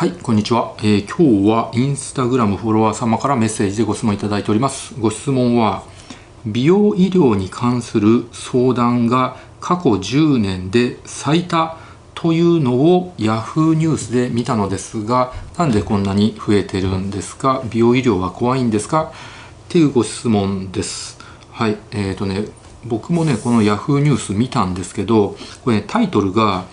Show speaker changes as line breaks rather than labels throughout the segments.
はい、こんにちは、えー、今日はインスタグラムフォロワー様からメッセージでご質問いただいております。ご質問は、美容医療に関する相談が過去10年で最多というのを Yahoo! ニュースで見たのですが、なんでこんなに増えてるんですか？美容医療は怖いんですか？っていうご質問です。はい、えっ、ー、とね、僕もね、この Yahoo! ニュース見たんですけど、これね、タイトルが、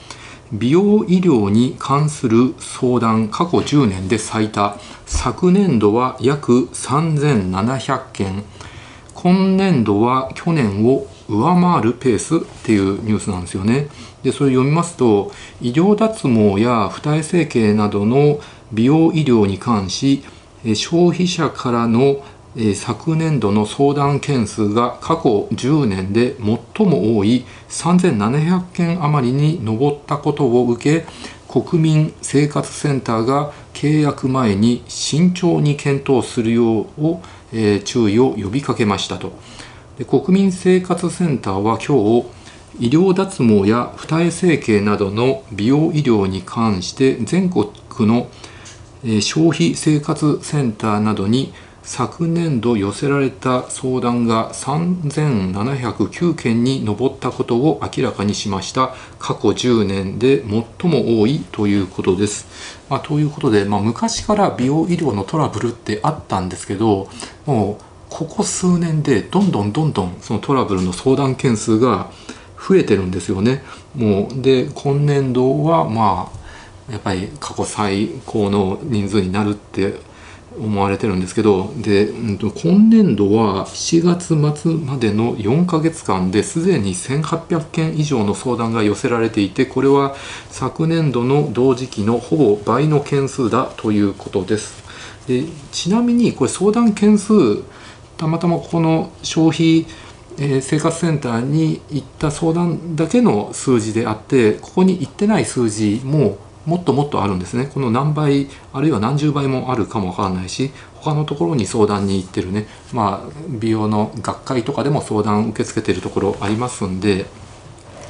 美容医療に関する相談過去10年で最多。昨年度は約3700件。今年度は去年を上回るペースっていうニュースなんですよね。でそれ読みますと医療脱毛や二重整形などの美容医療に関し消費者からの昨年度の相談件数が過去10年で最も多い3700件余りに上ったことを受け国民生活センターが契約前に慎重に検討するようを、え注意を呼びかけましたと。で国民生活センターは今日医療脱毛や二重整形などの美容医療に関して全国の消費生活センターなどに昨年度寄せられた相談が3709件に上ったことを明らかにしました過去10年で最も多いということです。まあ、ということで、まあ、昔から美容医療のトラブルってあったんですけどもうここ数年でどんどんどんどんそのトラブルの相談件数が増えてるんですよね。もうで今年度はまあやっぱり過去最高の人数になるって思われてるんですけどで、うん、と今年度は7月末までの4ヶ月間ですでに1800件以上の相談が寄せられていてこれは昨年度の同時期のほぼ倍の件数だということです。でちなみにこれ相談件数たまたまこの消費え生活センターに行った相談だけの数字であってここに行ってない数字ももっともっとあるんですね。この何倍あるいは何十倍もあるかもわからないし他のところに相談に行ってるね。まあ美容の学会とかでも相談受け付けてるところありますんで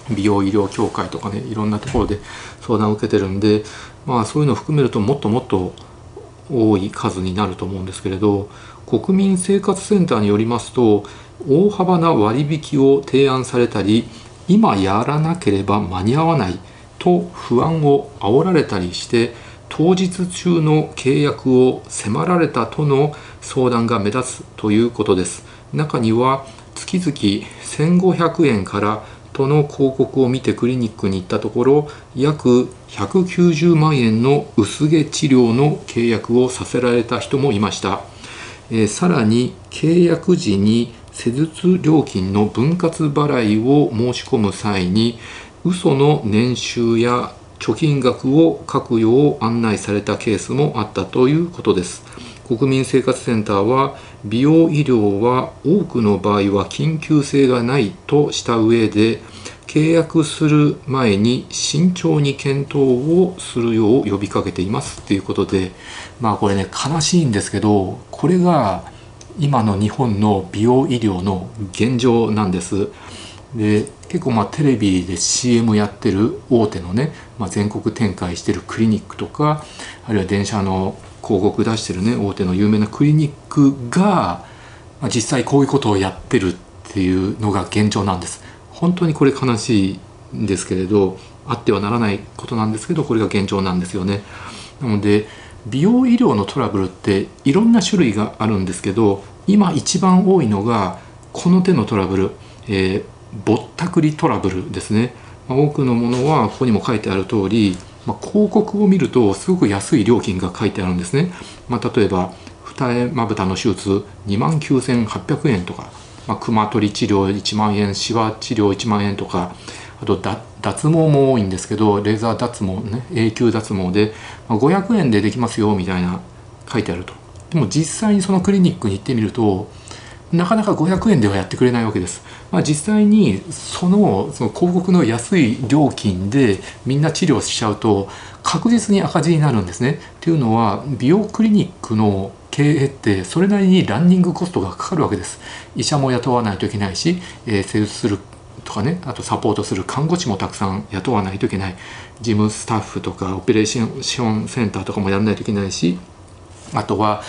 美容医療協会とかねいろんなところで相談を受けてるんでまあそういうのを含めるともっともっと多い数になると思うんですけれど国民生活センターによりますと大幅な割引を提案されたり今やらなければ間に合わないと不安を煽られたりして当日中の契約を迫られたとの相談が目立つということです。中には月々1500円からとの広告を見てクリニックに行ったところ約190万円の薄毛治療の契約をさせられた人もいました、えー、さらに契約時に施術料金の分割払いを申し込む際に嘘の年収や貯金額を書くよう案内されたケースもあったということです国民生活センターは美容医療は多くの場合は緊急性がないとした上で契約する前に慎重に検討をするよう呼びかけていますということでまあこれね悲しいんですけどこれが今の日本の美容医療の現状なんです。で結構まあテレビで CM やってる大手のね、まあ、全国展開してるクリニックとかあるいは電車の広告出してるね大手の有名なクリニックが、まあ、実際こういうことをやってるっていうのが現状なんです。本当にこれ悲しいんですけれどあってはならないことなんですけどこれが現状なんですよね。なので美容医療のトラブルっていろんな種類があるんですけど今一番多いのがこの手のトラブル、えーぼったくりトラブルですね、まあ、多くのものはここにも書いてある通り、まあ、広告を見るとすごく安い料金が書いてあるんですね、まあ、例えば二重まぶたの手術2万9800円とか、まあ、熊取り治療1万円シワ治療1万円とかあと脱毛も多いんですけどレーザー脱毛ね永久脱毛で、まあ、500円でできますよみたいな書いてあると。でも実際にそのクリニックに行ってみるとなかなか500円ではやってくれないわけです。まあ、実際にそのその広告の安い料金でみんな治療しちゃうと確実に赤字になるんですね。っていうのは美容クリニックの経営ってそれなりにランニングコストがかかるわけです。医者も雇わないといけないし、えー、施術するとかねあとサポートする看護師もたくさん雇わないといけない事務スタッフとかオペレーションセンターとかもやらないといけないしあとは、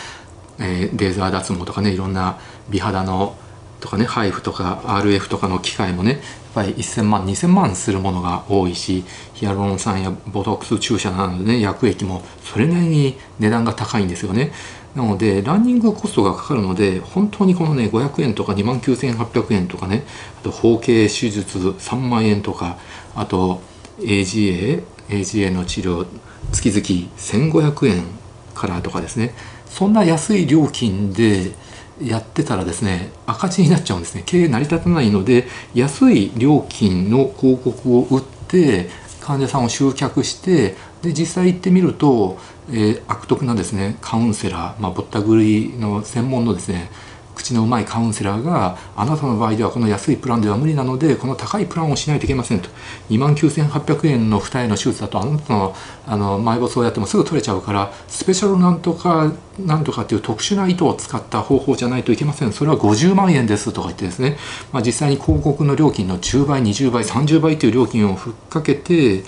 えー、レーザー脱毛とかねいろんな美肌のとかね HIFU とか RF とかの機械もねやっぱり1000万2000万するものが多いしヒアルロン酸やボトックス注射などでね薬液もそれなりに値段が高いんですよね。なのでランニングコストがかかるので本当にこのね500円とか2万9800円とかねあと包茎手術3万円とかあと AGA AGA の治療月々1500円からとかですね。そんな安い料金でやってたらですね赤字になっちゃうんですね。経営成り立たないので安い料金の広告を打って患者さんを集客してで実際行ってみると、えー、悪徳なですねカウンセラー、まあ、ぼったくりの専門のですね口のうまいカウンセラーがあなたの場合ではこの安いプランでは無理なのでこの高いプランをしないといけませんと。2万9800円の二重の手術だとあなたのあの埋没をやってもすぐ取れちゃうからスペシャルなんとかなんとかっていう特殊な糸を使った方法じゃないといけません。それは50万円ですとか言ってですね、まあ、実際に広告の料金の10倍20倍30倍という料金をふっかけて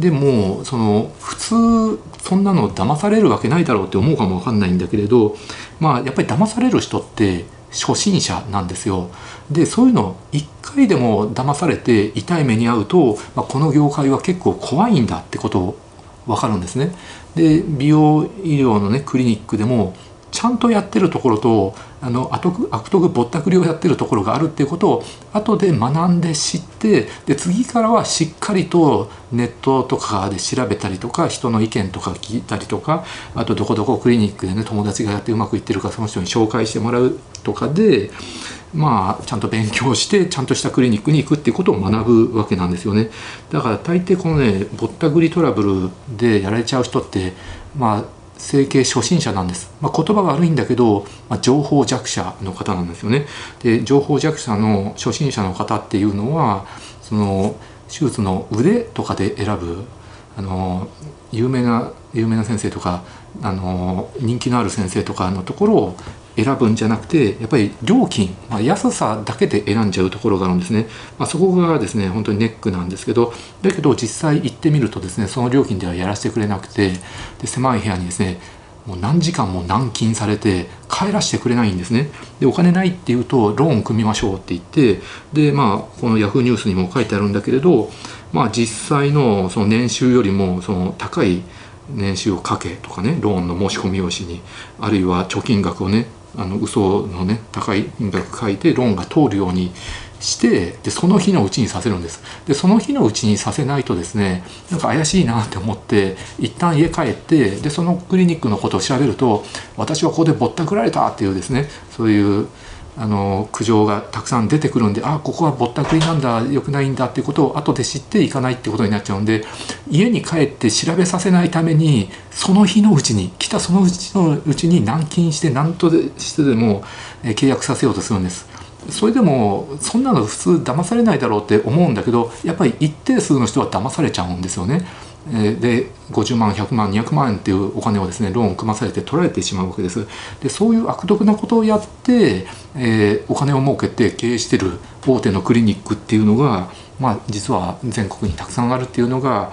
でもその普通そんなの騙されるわけないだろうって思うかもわかんないんだけれどまあやっぱり騙される人って初心者なんですよ。でそういうの一回でも騙されて痛い目に遭うと、まあ、この業界は結構怖いんだってこと分かるんですね。で美容医療のねクリニックでもちゃんとやってるところとあの悪悪徳ぼったくりをやってるところがあるっていうことを後で学んで知ってで次からはしっかりとネットとかで調べたりとか人の意見とか聞いたりとかあとどこどこクリニックでね友達がやってうまくいってるかその人に紹介してもらうとかでまあちゃんと勉強してちゃんとしたクリニックに行くっていうことを学ぶわけなんですよね。だから大抵このねぼったくりトラブルでやられちゃう人ってまあ整形初心者なんです、まあ、言葉が悪いんだけど、まあ、情報弱者の方なんですよね。で情報弱者の初心者の方っていうのはその手術の腕とかで選ぶあの有名な有名な先生とかあの人気のある先生とかのところを選ぶんじゃなくてやっぱり料金、まあ、安さだけで選んじゃうところがあるんですね、まあ、そこがですね本当にネックなんですけどだけど実際行ってみるとですねその料金ではやらせてくれなくてで狭い部屋にですねもう何時間も軟禁されて帰らせてくれないんですね。でお金ないって言うとローン組みましょうって言ってでまあこの Yahoo ニュースにも書いてあるんだけれどまあ実際のその年収よりもその高い年収をかけとかねローンの申し込み用紙にあるいは貯金額をねあの嘘のね高い金額書いてローンが通るようにしてでその日のうちにさせるんです。でその日のうちにさせないとですねなんか怪しいなって思って一旦家帰ってでそのクリニックのことを調べると私はここでぼったくられたっていうですねそういうあの苦情がたくさん出てくるんであここはぼったくりなんだよくないんだっていうことを後で知っていかないってことになっちゃうんで家に帰って調べさせないためにその日のうちに来たそのうちのうちに軟禁して何としてでも契約させようとするんです。それでもそんなの普通騙されないだろうって思うんだけどやっぱり一定数の人は騙されちゃうんですよね。で50万100万200万円っていうお金をですねローンを組まされて取られてしまうわけですでそういう悪徳なことをやって、えー、お金を儲けて経営してる大手のクリニックっていうのが、まあ、実は全国にたくさんあるっていうのが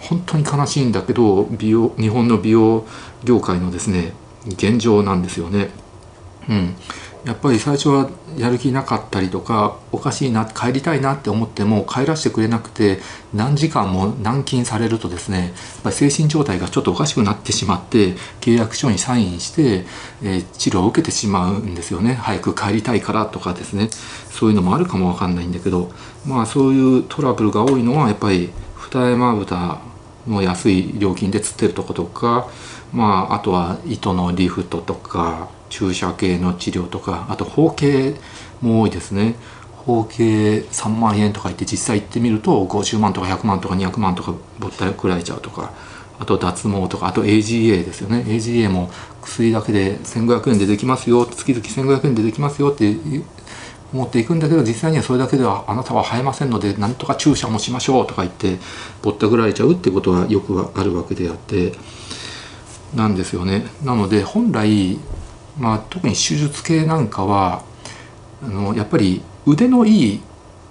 本当に悲しいんだけど美容日本の美容業界のですね現状なんですよね。うん、やっぱり最初はやる気なかったりとかおかしいな帰りたいなって思っても帰らせてくれなくて何時間も軟禁されるとですねやっぱり精神状態がちょっとおかしくなってしまって契約書にサインして、えー、治療を受けてしまうんですよね。早く帰りたいからとかですね。そういうのもあるかもわかんないんだけどまあそういうトラブルが多いのはやっぱり二重まぶたの安い料金で釣ってるとことかまああとは糸のリフトとか注射系の治療とかあと包茎も多いですね。包茎3万円とか言って実際行ってみると50万とか100万とか200万とかぼったくられちゃうとかあと脱毛とかあと AGA ですよね。AGA も薬だけで1500円でできますよ月々1500円でできますよって思っていくんだけど実際にはそれだけではあなたは生えませんのでなんとか注射もしましょうとか言ってぼったくられちゃうってことはよくあるわけであってなんですよね。なので本来まあ、特に手術系なんかはあのやっぱり腕のいい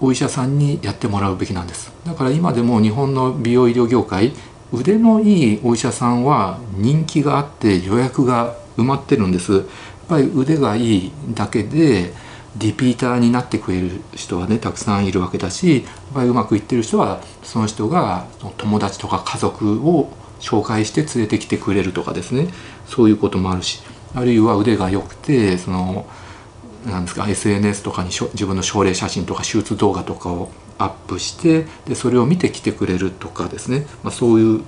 お医者さんにやってもらうべきなんです。だから今でも日本の美容医療業界腕のいいお医者さんは人気があって予約が埋まってるんです。やっぱり腕がいいだけでリピーターになってくれる人はねたくさんいるわけだしやっぱりうまくいってる人はその人が友達とか家族を紹介して連れてきてくれるとかですね。そういうこともあるし。あるいは腕が良くてそのなんですか SNS とかに自分の症例写真とか手術動画とかをアップしてでそれを見てきてくれるとかですね、まあ、そういう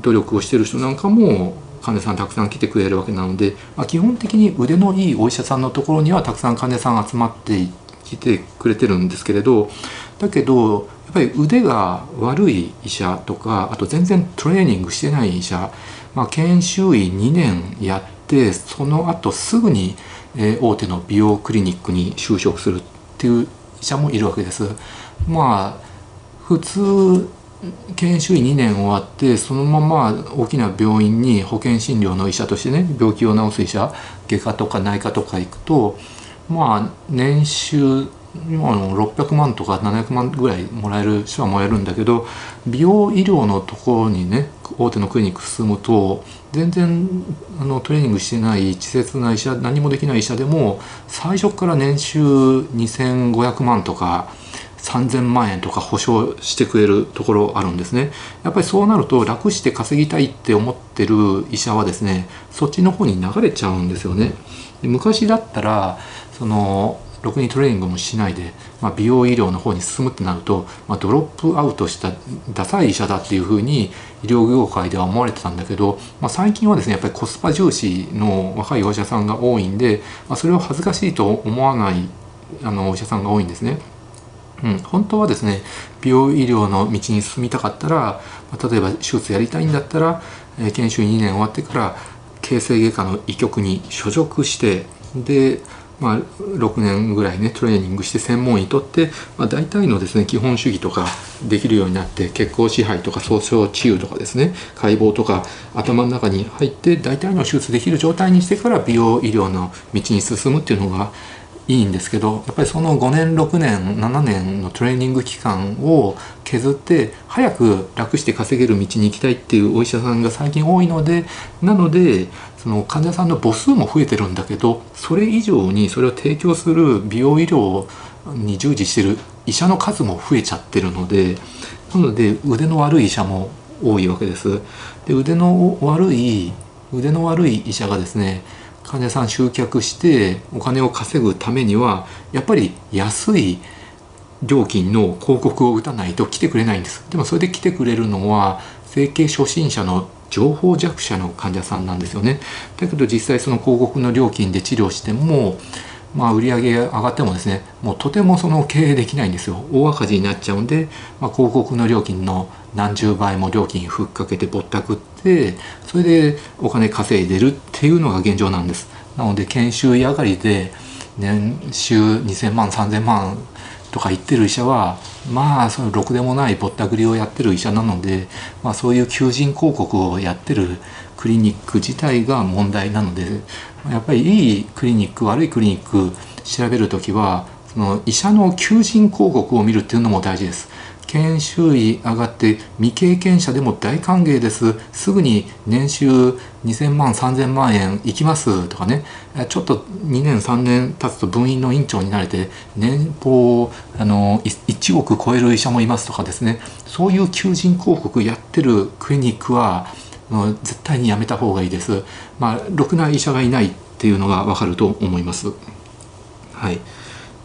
努力をしてる人なんかも患者さんたくさん来てくれるわけなので、まあ、基本的に腕のいいお医者さんのところにはたくさん患者さん集まってきてくれてるんですけれどだけどやっぱり腕が悪い医者とかあと全然トレーニングしてない医者、まあ、研修医2年やってその後すぐにえ大手の美容クリニックに就職するっていう医者もいるわけです。まあ普通研修医2年終わってそのまま大きな病院に保険診療の医者としてね病気を治す医者外科とか内科とか行くとまあ年収今の600万とか700万ぐらいもらえる人はもらえるんだけど美容医療のところにね大手のクリニック進むと全然あのトレーニングしてない稚拙な医者何もできない医者でも最初から年収2500万とか3000万円とか保証してくれるところあるんですね。やっぱりそうなると楽して稼ぎたいって思ってる医者はですねそっちの方に流れちゃうんですよね。昔だったらそのろくにトレーニングもしないで、まあ、美容医療の方に進むってなると、まあ、ドロップアウトしたダサい医者だっていうふうに医療業界では思われてたんだけど、まあ、最近はですねやっぱりコスパ重視の若いお医者さんが多いんで、まあ、それを恥ずかしいと思わないあのお医者さんが多いんですね。うん、本当はですね美容医療の道に進みたかったら、まあ、例えば手術やりたいんだったら、えー、研修2年終わってから形成外科の医局に所属してでまあ、6年ぐらいねトレーニングして専門医とって、まあ、大体のですね基本主義とかできるようになって血行支配とか創傷治癒とかですね解剖とか頭の中に入って大体の手術できる状態にしてから美容医療の道に進むっていうのがいいんですけどやっぱりその5年6年7年のトレーニング期間を削って早く楽して稼げる道に行きたいっていうお医者さんが最近多いのでなのでその患者さんの母数も増えてるんだけどそれ以上にそれを提供する美容医療に従事してる医者の数も増えちゃってるのでなので腕の悪い医者も多いわけです。で腕の悪い腕の悪い医者がですね患者さん集客してお金を稼ぐためにはやっぱり安い料金の広告を打たないと来てくれないんですでもそれで来てくれるのは整形初心者の情報弱者の患者さんなんですよね。だけど実際その広告の料金で治療してもまあ、売上上がってもですねもうとてもその経営できないんですよ。大赤字になっちゃうんで、まあ、広告の料金の何十倍も料金ふっかけてぼったくってそれでお金稼いでるっていうのが現状なんです。なので研修医上がりで年収2000万3000万とか言ってる医者はまあそのろくでもないぼったくりをやってる医者なので、まあ、そういう求人広告をやってるクリニック自体が問題なのでやっぱりいいクリニック悪いクリニック調べる時はその医者の求人広告を見るっていうのも大事です。研修医上がって未経験者でも大歓迎ですすぐに年収2000万3000万円いきますとかねちょっと2年3年経つと分院の院長になれて年俸あの1億超える医者もいますとかですねそういう求人広告やってるクリニックは絶対にやめた方がいいです。まあ、ろくな医者がいないっていうのがわかると思います。はい。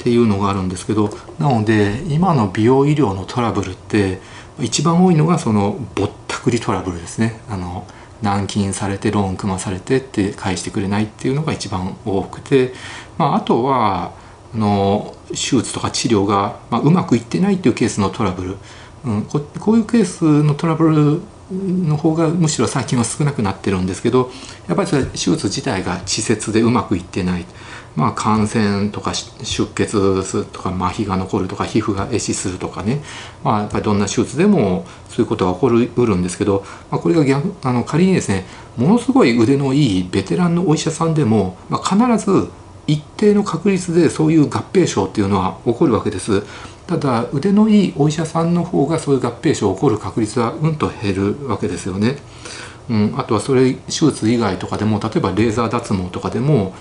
っていうのがあるんですけど、なので今の美容医療のトラブルって一番多いのがそのぼったくりトラブルですね。あの軟禁されてローン組まされてって返してくれないっていうのが一番多くて、まあ、あとはあの手術とか治療が、まあ、うまくいってないっていうケースのトラブル、うん、ここういうケースのトラブルの方がむしろ最近は少なくなってるんですけどやっぱりそれ手術自体が稚拙でうまくいってない、まあ、感染とか出血するとか麻痺が残るとか皮膚が壊死するとかね、まあ、やっぱりどんな手術でもそういうことが起こるうるんですけど、まあ、これが逆あの仮にですねものすごい腕のいいベテランのお医者さんでも、まあ、必ず一定の確率でそういう合併症っていうのは起こるわけです。ただ腕のいいお医者さんの方がそういう合併症起こる確率はうんと減るわけですよね、うん、あとはそれ手術以外とかでも例えばレーザー脱毛とかでも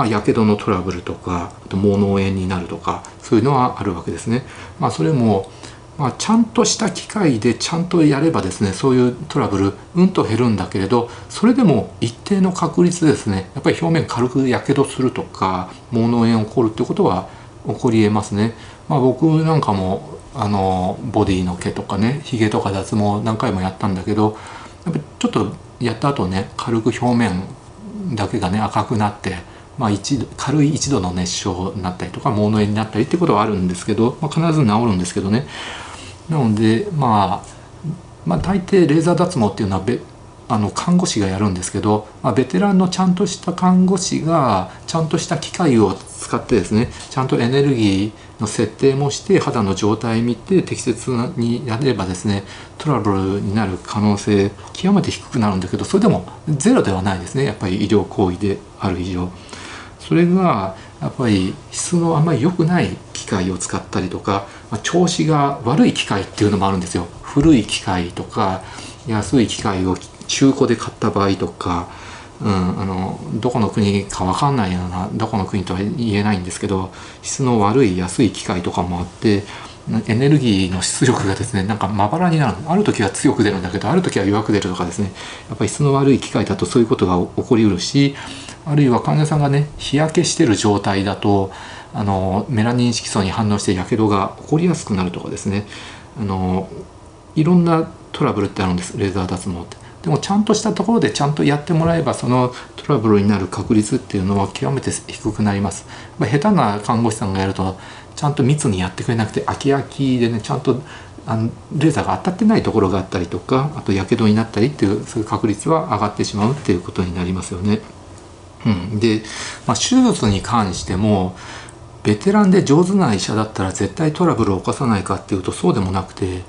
まあ、やけどのトラブルとかあと毛脳炎になるとかそういうのはあるわけですね。まあ、それもまあ、ちゃんとした機械でちゃんとやればですねそういうトラブルうんと減るんだけれどそれでも一定の確率ですねやっぱり表面軽くやけどするとか毛脳炎起こるってことは起こりえますね。まあ、僕なんかもあのボディの毛とかねひげとか脱毛何回もやったんだけどやっぱちょっとやった後ね軽く表面だけがね赤くなってまあ、一度軽い一度の熱傷になったりとか毛脳炎になったりってことはあるんですけど、まあ、必ず治るんですけどねなので、まあ、まあ大抵レーザー脱毛っていうのはべあの看護師がやるんですけど、まあ、ベテランのちゃんとした看護師がちゃんとした機械を使ってですねちゃんとエネルギーの設定もして肌の状態見て適切にやればですねトラブルになる可能性極めて低くなるんだけどそれでもゼロではないですねやっぱり医療行為である以上。それがやっぱり質のあんまり良くない機械を使ったりとか、まあ、調子が悪い機械っていうのもあるんですよ。古い機械とか安い機械を中古で買った場合とか、うん、あのどこの国か分かんないようなどこの国とは言えないんですけど質の悪い安い機械とかもあってエネルギーの出力がですねなんかまばらになる。ある時は強く出るんだけどある時は弱く出るとかですね。やっぱり質の悪い機械だとそういうことが起こりうるしあるいは患者さんがね日焼けしてる状態だとあのメラニン色素に反応してやけどが起こりやすくなるとかですねあのいろんなトラブルってあるんですレーザー脱毛って。でもちゃんとしたところでちゃんとやってもらえばそのトラブルになる確率っていうのは極めて低くなります。ま下手な看護師さんがやるとちゃんと密にやってくれなくて飽き飽きでねちゃんとあのレーザーが当たってないところがあったりとかあとやけどになったりっていうそういう確率は上がってしまうっていうことになりますよね。うん、で、まあ、手術に関してもベテランで上手な医者だったら絶対トラブルを起こさないかっていうとそうでもなくて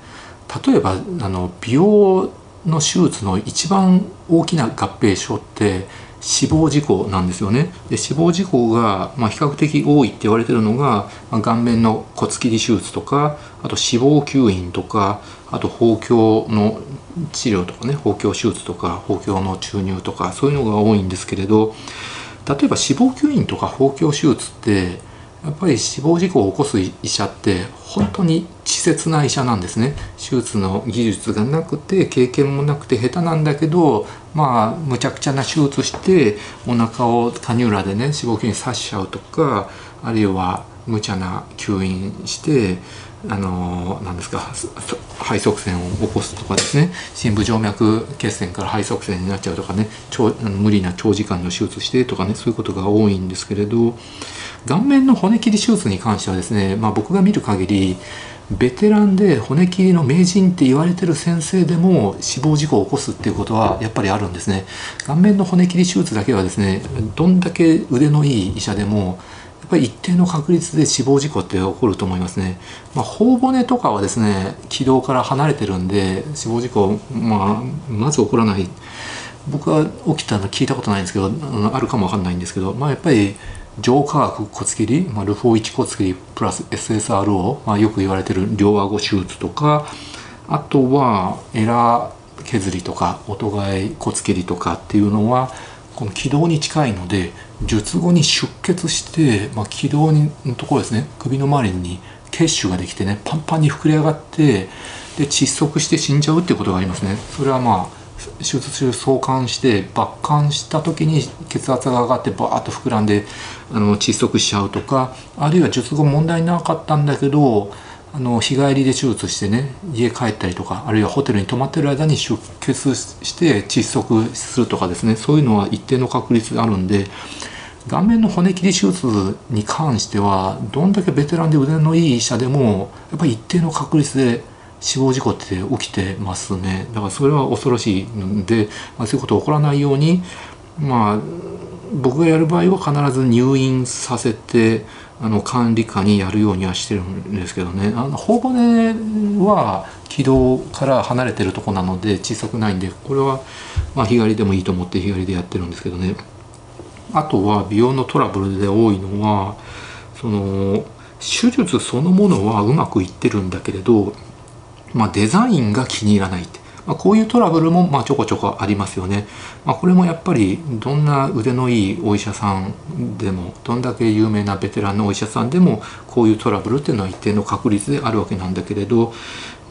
例えばあの美容の手術の一番大きな合併症って死亡事故なんですよね。で死亡事故が、まあ、比較的多いって言われてるのが、まあ、顔面の骨切り手術とかあと脂肪吸引とかあと包協の治療とかね包協手術とか包協の注入とかそういうのが多いんですけれど例えば脂肪吸引とか包協手術ってやっぱり死亡事故を起こす医者って本当に稚拙な医者なんですね。手術の技術がなくて経験もなくて下手なんだけどまあむちゃくちゃな手術してお腹をカニューラでね脂肪吸引刺しちゃうとかあるいは無茶な吸引してあの何ですか肺塞栓を起こすとかですね。深部静脈血栓から肺塞栓になっちゃうとかね。長無理な長時間の手術してとかね。そういうことが多いんですけれど顔面の骨切り手術に関してはですね、まあ、僕が見る限りベテランで骨切りの名人って言われてる先生でも死亡事故を起こすっていうことはやっぱりあるんですね。顔面の骨切り手術だけはですねどんだけ腕のいい医者でもぱり一定の確率で死亡事故って起こると思いますね。まあ、頬骨とかはですね軌道から離れてるんで死亡事故、まあ、まず起こらない僕は起きたの聞いたことないんですけどあるかもわかんないんですけど、まあ、やっぱり上化学骨切り、まあ、ルフォー1骨切りプラス SSRO、まあ、よく言われてる両顎手術とかあとはエラー削りとか音替え骨切りとかっていうのはこの気道に近いので術後に出血して、まあ、気道のところですね首の周りに血腫ができてねパンパンに膨れ上がってで窒息して死んじゃうっていうことがありますね。それはまあ手術中相関して抜管した時に血圧が上がってバーッと膨らんであの窒息しちゃうとかあるいは術後問題なかったんだけどあの日帰りで手術してね家帰ったりとかあるいはホテルに泊まってる間に出血して窒息するとかですねそういうのは一定の確率があるんで顔面の骨切り手術に関してはどんだけベテランで腕のいい医者でもやっぱり一定の確率で死亡事故って起きてますね。だからそれは恐ろしいので、まあ、そういうこと起こらないようにまあ僕がやる場合は必ず入院させてあの管理下にやるようにはしてるんですけどね。あの頬骨は軌道から離れてるとこなので小さくないんでこれはまあ日帰りでもいいと思って日帰りでやってるんですけどね。あとは美容のトラブルで多いのはその手術そのものはうまくいってるんだけれど、まあ、デザインが気に入らないって。まあ、こういうトラブルもまあちょこちょこありますよね。まあ、これもやっぱりどんな腕のいいお医者さんでもどんだけ有名なベテランのお医者さんでもこういうトラブルっていうのは一定の確率であるわけなんだけれど、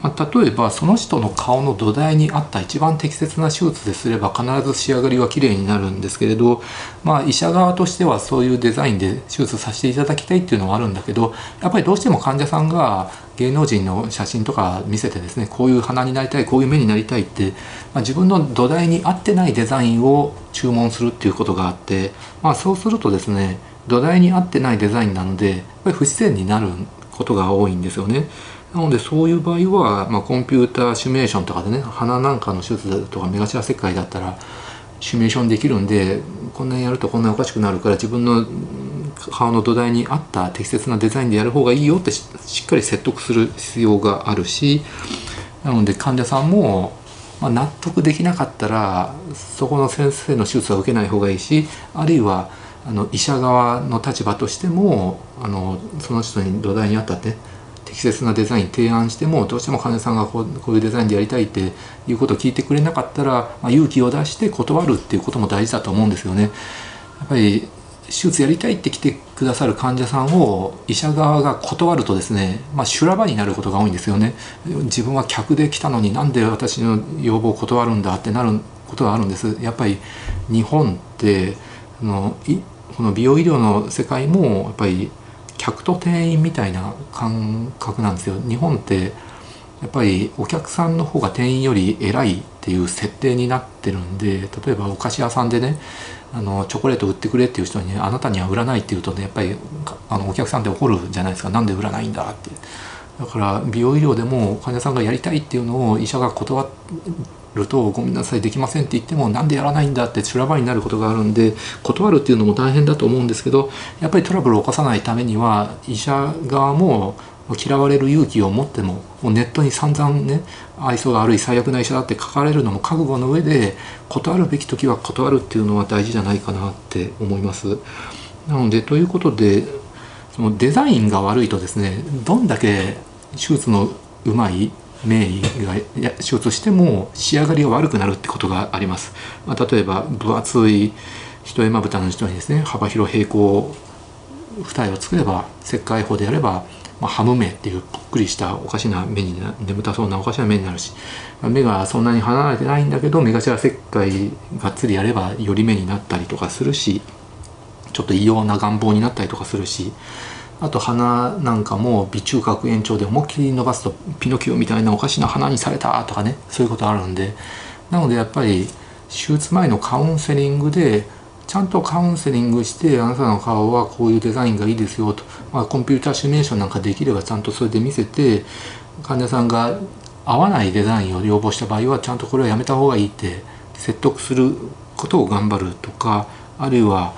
まあ、例えばその人の顔の土台に合った一番適切な手術ですれば必ず仕上がりは綺麗になるんですけれど、まあ、医者側としてはそういうデザインで手術させていただきたいっていうのはあるんだけどやっぱりどうしても患者さんが芸能人の写真とか見せてですねこういう鼻になりたいこういう目になりたいって、まあ、自分の土台に合ってないデザインを注文するっていうことがあって、まあ、そうするとですね土台に合ってないデザインなのでやっぱり不自然になることが多いんですよね。なのでそういう場合は、まあ、コンピューターシミュレーションとかでね鼻なんかの手術とか目頭切開だったらシミュレーションできるんでこんなにやるとこんなにおかしくなるから自分の顔の土台に合った適切なデザインでやる方がいいよってしっかり説得する必要があるしなので患者さんも、まあ、納得できなかったらそこの先生の手術は受けない方がいいしあるいはあの医者側の立場としてもあのその人に土台に合ったってね適切なデザイン提案してもどうしても患者さんがこうこういうデザインでやりたいっていうことを聞いてくれなかったら、まあ、勇気を出して断るっていうことも大事だと思うんですよね。やっぱり手術やりたいって来てくださる患者さんを医者側が断るとですね、まあ、修羅場になることが多いんですよね。自分は客で来たのになんで私の要望を断るんだってなることがあるんです。やっぱり日本ってあのこの美容医療の世界もやっぱり客と店員みたいな感覚なんですよ。日本ってやっぱりお客さんの方が店員より偉いっていう設定になってるんで例えばお菓子屋さんでねあのチョコレート売ってくれっていう人に、ね、あなたには売らないって言うとねやっぱりあのお客さんって怒るじゃないですか。なんで売らないんだって。だから美容医療でも患者さんがやりたいっていうのを医者が断ると「ごめんなさいできません」って言っても「なんでやらないんだ」って修羅場になることがあるんで断るっていうのも大変だと思うんですけどやっぱりトラブルを起こさないためには医者側も嫌われる勇気を持ってももうネットに散々ね愛想が悪い最悪な医者だって書かれるのも覚悟の上で断るべき時は断るっていうのは大事じゃないかなって思います。なのでということでそのデザインが悪いとですねどんだけ手術のうまい名医が手術しても仕上がりが悪くなるってことがあります、まあ、例えば分厚い一重まぶたの人にですね幅広平行二重を作れば切開法でやれば、まあ、ハム目っていうぽっくりしたおかしな目に眠たそうなおかしな目になるし目がそんなに離れてないんだけど目頭切開がっつりやればより目になったりとかするしちょっと異様な願望になったりとかするしあと鼻なんかも微中隔延長で思いっきり伸ばすとピノキオみたいなおかしな鼻にされたとかねそういうことあるんでなのでやっぱり手術前のカウンセリングでちゃんとカウンセリングしてあなたの顔はこういうデザインがいいですよと、まあ、コンピューターシミュレーションなんかできればちゃんとそれで見せて患者さんが合わないデザインを要望した場合はちゃんとこれはやめた方がいいって説得することを頑張るとかあるいは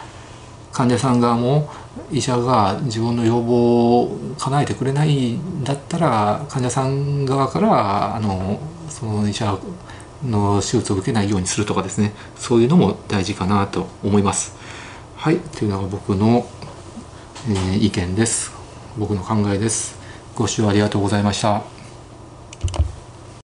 患者さん側も医者が自分の要望を叶えてくれないんだったら患者さん側からあのその医者の手術を受けないようにするとかですねそういうのも大事かなと思います。はいというのが僕の、えー、意見です僕の考えです。ご視聴ありがとうございました。